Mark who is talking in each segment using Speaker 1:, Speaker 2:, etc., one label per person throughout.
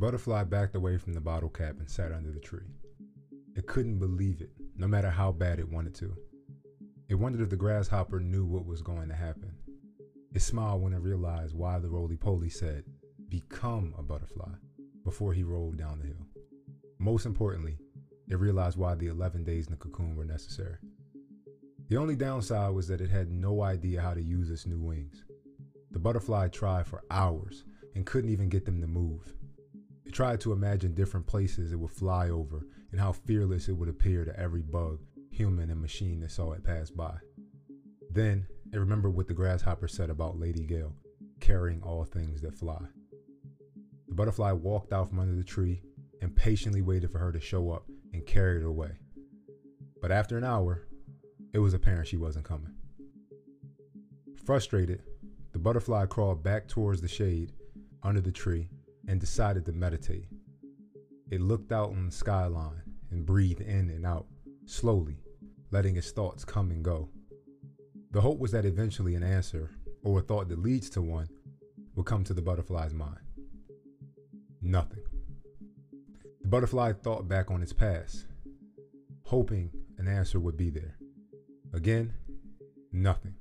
Speaker 1: butterfly backed away from the bottle cap and sat under the tree. It couldn't believe it, no matter how bad it wanted to. It wondered if the grasshopper knew what was going to happen. It smiled when it realized why the roly poly said, Become a butterfly, before he rolled down the hill. Most importantly, it realized why the 11 days in the cocoon were necessary. The only downside was that it had no idea how to use its new wings. The butterfly tried for hours and couldn't even get them to move. Tried to imagine different places it would fly over and how fearless it would appear to every bug, human, and machine that saw it pass by. Then it remembered what the grasshopper said about Lady Gale, carrying all things that fly. The butterfly walked out from under the tree and patiently waited for her to show up and carry it away. But after an hour, it was apparent she wasn't coming. Frustrated, the butterfly crawled back towards the shade under the tree and decided to meditate. It looked out on the skyline and breathed in and out, slowly, letting its thoughts come and go. The hope was that eventually an answer, or a thought that leads to one, would come to the butterfly's mind. Nothing. The butterfly thought back on its past, hoping an answer would be there. Again, nothing.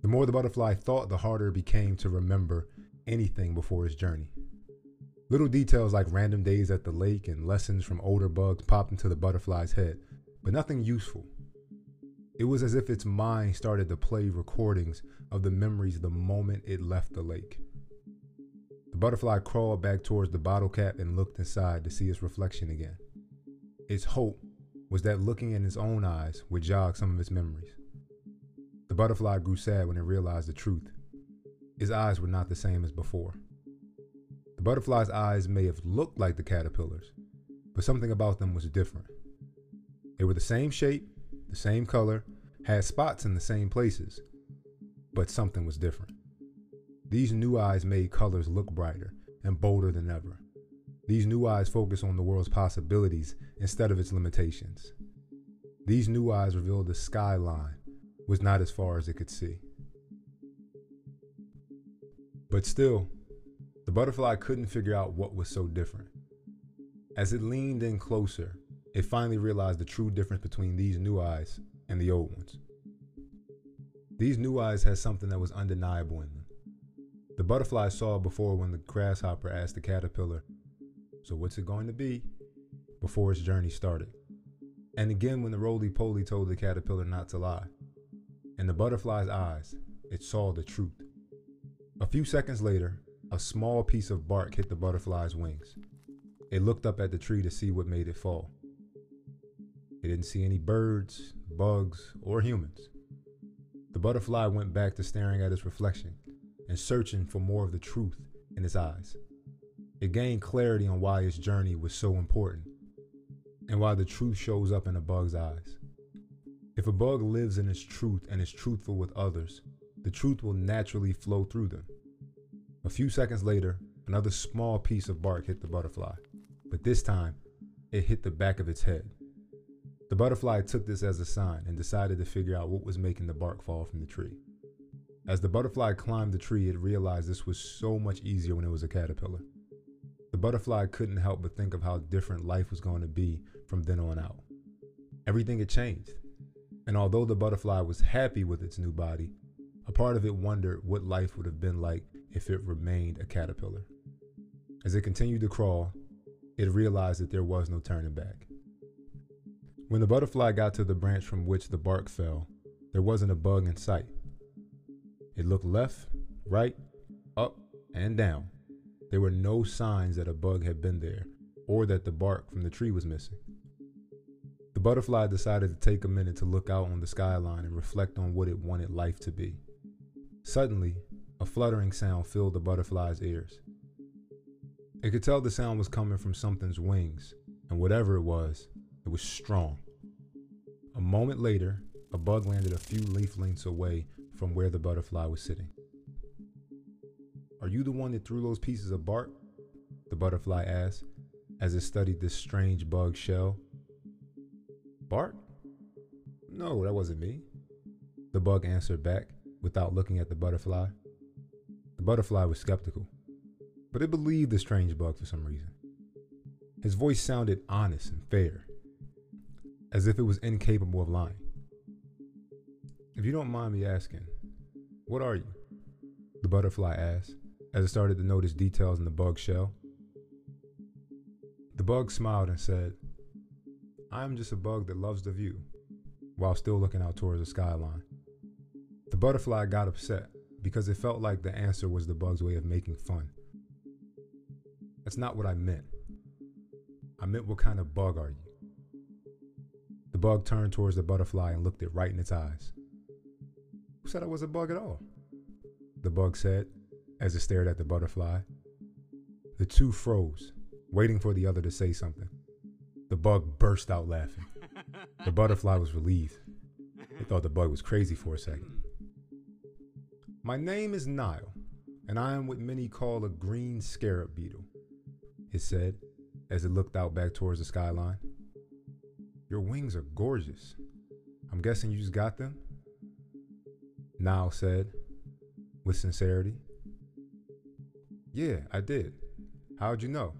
Speaker 1: The more the butterfly thought, the harder it became to remember anything before its journey. Little details like random days at the lake and lessons from older bugs popped into the butterfly's head, but nothing useful. It was as if its mind started to play recordings of the memories the moment it left the lake. The butterfly crawled back towards the bottle cap and looked inside to see its reflection again. Its hope was that looking in its own eyes would jog some of its memories. The butterfly grew sad when it realized the truth. Its eyes were not the same as before. The butterfly's eyes may have looked like the caterpillar's, but something about them was different. They were the same shape, the same color, had spots in the same places, but something was different. These new eyes made colors look brighter and bolder than ever. These new eyes focus on the world's possibilities instead of its limitations. These new eyes revealed the skyline was not as far as it could see. But still, the butterfly couldn't figure out what was so different. As it leaned in closer, it finally realized the true difference between these new eyes and the old ones. These new eyes had something that was undeniable in them. The butterfly saw before when the grasshopper asked the caterpillar, So what's it going to be? before its journey started. And again when the roly poly told the caterpillar not to lie. In the butterfly's eyes, it saw the truth. A few seconds later, a small piece of bark hit the butterfly's wings. It looked up at the tree to see what made it fall. It didn't see any birds, bugs, or humans. The butterfly went back to staring at its reflection and searching for more of the truth in its eyes. It gained clarity on why its journey was so important and why the truth shows up in a bug's eyes. If a bug lives in its truth and is truthful with others, the truth will naturally flow through them. A few seconds later, another small piece of bark hit the butterfly, but this time it hit the back of its head. The butterfly took this as a sign and decided to figure out what was making the bark fall from the tree. As the butterfly climbed the tree, it realized this was so much easier when it was a caterpillar. The butterfly couldn't help but think of how different life was going to be from then on out. Everything had changed. And although the butterfly was happy with its new body, a part of it wondered what life would have been like if it remained a caterpillar. As it continued to crawl, it realized that there was no turning back. When the butterfly got to the branch from which the bark fell, there wasn't a bug in sight. It looked left, right, up, and down. There were no signs that a bug had been there or that the bark from the tree was missing. The butterfly decided to take a minute to look out on the skyline and reflect on what it wanted life to be. Suddenly, a fluttering sound filled the butterfly's ears. It could tell the sound was coming from something's wings, and whatever it was, it was strong. A moment later, a bug landed a few leaf lengths away from where the butterfly was sitting. Are you the one that threw those pieces of bark? The butterfly asked as it studied this strange bug shell Bark? No, that wasn't me. The bug answered back without looking at the butterfly. The butterfly was skeptical. but it believed the strange bug for some reason. His voice sounded honest and fair, as if it was incapable of lying. If you don't mind me asking, what are you? The butterfly asked as it started to notice details in the bug's shell. The bug smiled and said, I am just a bug that loves the view, while still looking out towards the skyline. The butterfly got upset because it felt like the answer was the bug's way of making fun. That's not what I meant. I meant, what kind of bug are you? The bug turned towards the butterfly and looked it right in its eyes. Who said I was a bug at all? The bug said as it stared at the butterfly. The two froze, waiting for the other to say something. The bug burst out laughing. The butterfly was relieved. It thought the bug was crazy for a second. My name is Nile, and I am what many call a green scarab beetle, it said as it looked out back towards the skyline. Your wings are gorgeous. I'm guessing you just got them? Nile said, with sincerity. Yeah, I did. How'd you know?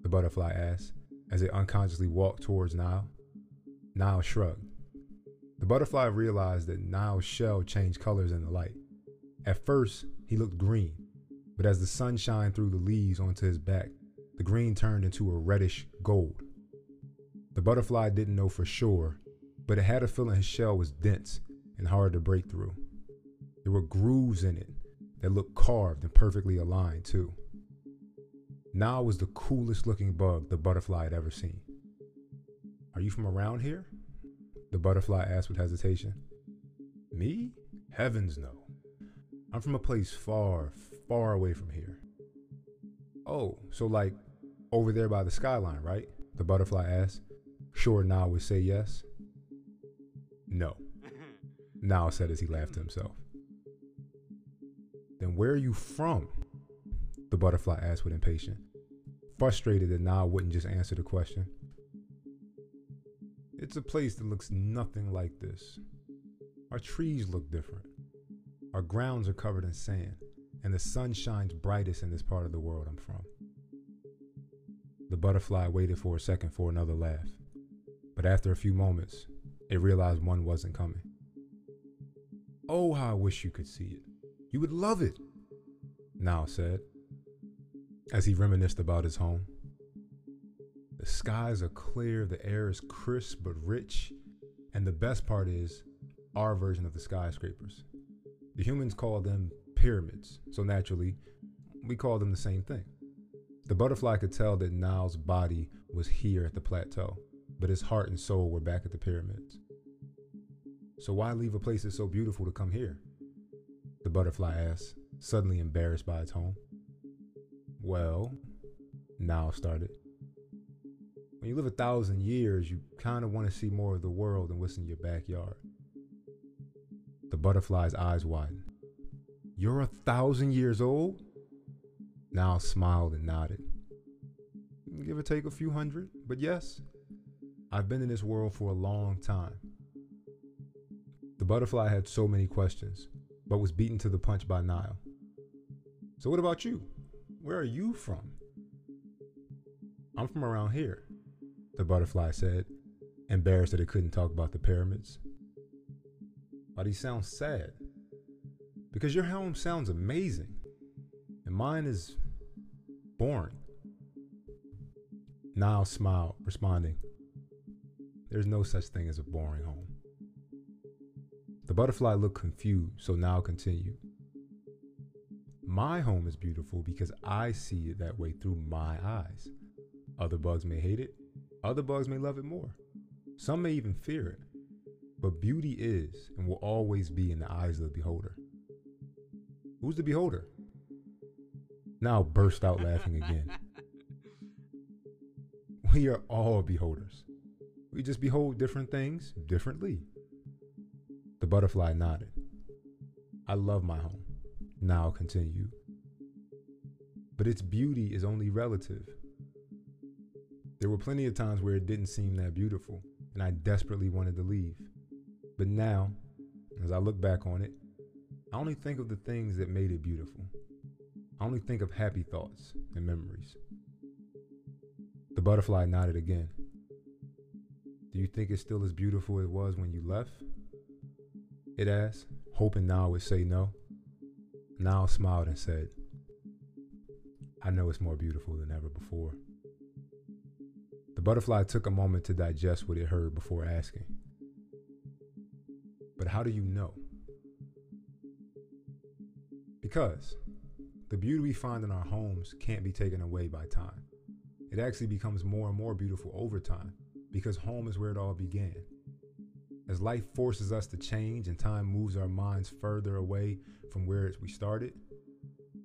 Speaker 1: The butterfly asked as it unconsciously walked towards Nile. Nile shrugged. The butterfly realized that Nile's shell changed colors in the light. At first, he looked green, but as the sun shined through the leaves onto his back, the green turned into a reddish gold. The butterfly didn't know for sure, but it had a feeling his shell was dense and hard to break through. There were grooves in it that looked carved and perfectly aligned, too. Nile was the coolest looking bug the butterfly had ever seen. Are you from around here? The butterfly asked with hesitation. Me? Heavens no. I'm from a place far, far away from here. Oh, so like over there by the skyline, right? The butterfly asked. Sure, Nile would say yes. No. Nile said as he laughed to himself. Then where are you from? The butterfly asked with impatience, frustrated that Nile wouldn't just answer the question. It's a place that looks nothing like this. Our trees look different. Our grounds are covered in sand, and the sun shines brightest in this part of the world I'm from. The butterfly waited for a second for another laugh, but after a few moments, it realized one wasn't coming. Oh, how I wish you could see it. You would love it, Nile said, as he reminisced about his home. The skies are clear, the air is crisp but rich, and the best part is our version of the skyscrapers. The humans call them pyramids, so naturally, we call them the same thing. The butterfly could tell that Nile's body was here at the plateau, but his heart and soul were back at the pyramids. So why leave a place that's so beautiful to come here? The butterfly asked, suddenly embarrassed by its home. Well, Nile started. When you live a thousand years, you kind of want to see more of the world than what's in your backyard. The butterfly's eyes widened. You're a thousand years old? Nile smiled and nodded. Give or take a few hundred, but yes, I've been in this world for a long time. The butterfly had so many questions, but was beaten to the punch by Nile. So, what about you? Where are you from? I'm from around here, the butterfly said, embarrassed that it couldn't talk about the pyramids. Why do you sound sad? Because your home sounds amazing, and mine is boring. Nile smiled, responding, There's no such thing as a boring home. The butterfly looked confused, so Nile continued. My home is beautiful because I see it that way through my eyes. Other bugs may hate it, other bugs may love it more. Some may even fear it. But beauty is and will always be in the eyes of the beholder. Who's the beholder? Nile burst out laughing again. We are all beholders. We just behold different things differently. The butterfly nodded. I love my home. Nile continue. But its beauty is only relative. There were plenty of times where it didn't seem that beautiful, and I desperately wanted to leave. But now, as I look back on it, I only think of the things that made it beautiful. I only think of happy thoughts and memories. The butterfly nodded again. Do you think it's still as beautiful as it was when you left? It asked, hoping Nile would say no. Nile smiled and said, I know it's more beautiful than ever before. The butterfly took a moment to digest what it heard before asking, But how do you know? Because the beauty we find in our homes can't be taken away by time. It actually becomes more and more beautiful over time because home is where it all began. As life forces us to change and time moves our minds further away from where we started,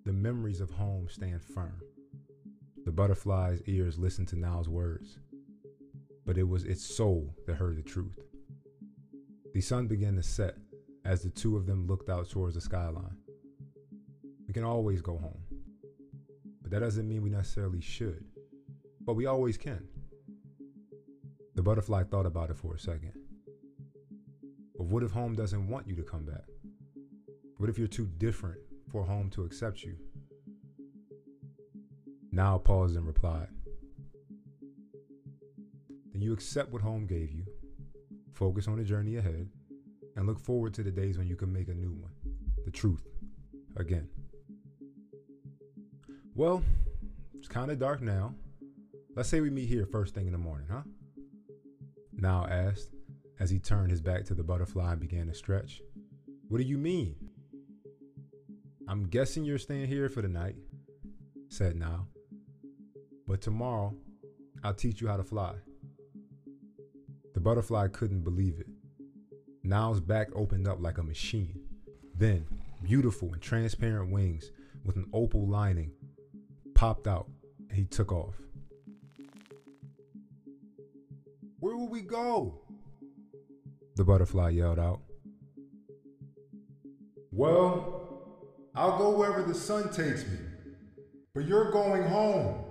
Speaker 1: the memories of home stand firm. The butterfly's ears listened to Nile's words, but it was its soul that heard the truth. The sun began to set as the two of them looked out towards the skyline. We can always go home, but that doesn't mean we necessarily should, but we always can. The butterfly thought about it for a second. But what if home doesn't want you to come back? What if you're too different for home to accept you? Nile paused and replied. Then you accept what home gave you, focus on the journey ahead, and look forward to the days when you can make a new one. The truth. Again. Well, it's kind of dark now. Let's say we meet here first thing in the morning, huh? Nile asked as he turned his back to the butterfly and began to stretch. What do you mean? I'm guessing you're staying here for the night, said Nile. But tomorrow, I'll teach you how to fly. Butterfly couldn't believe it. Nile's back opened up like a machine. Then, beautiful and transparent wings with an opal lining popped out and he took off. Where will we go? The butterfly yelled out. Well, I'll go wherever the sun takes me, but you're going home.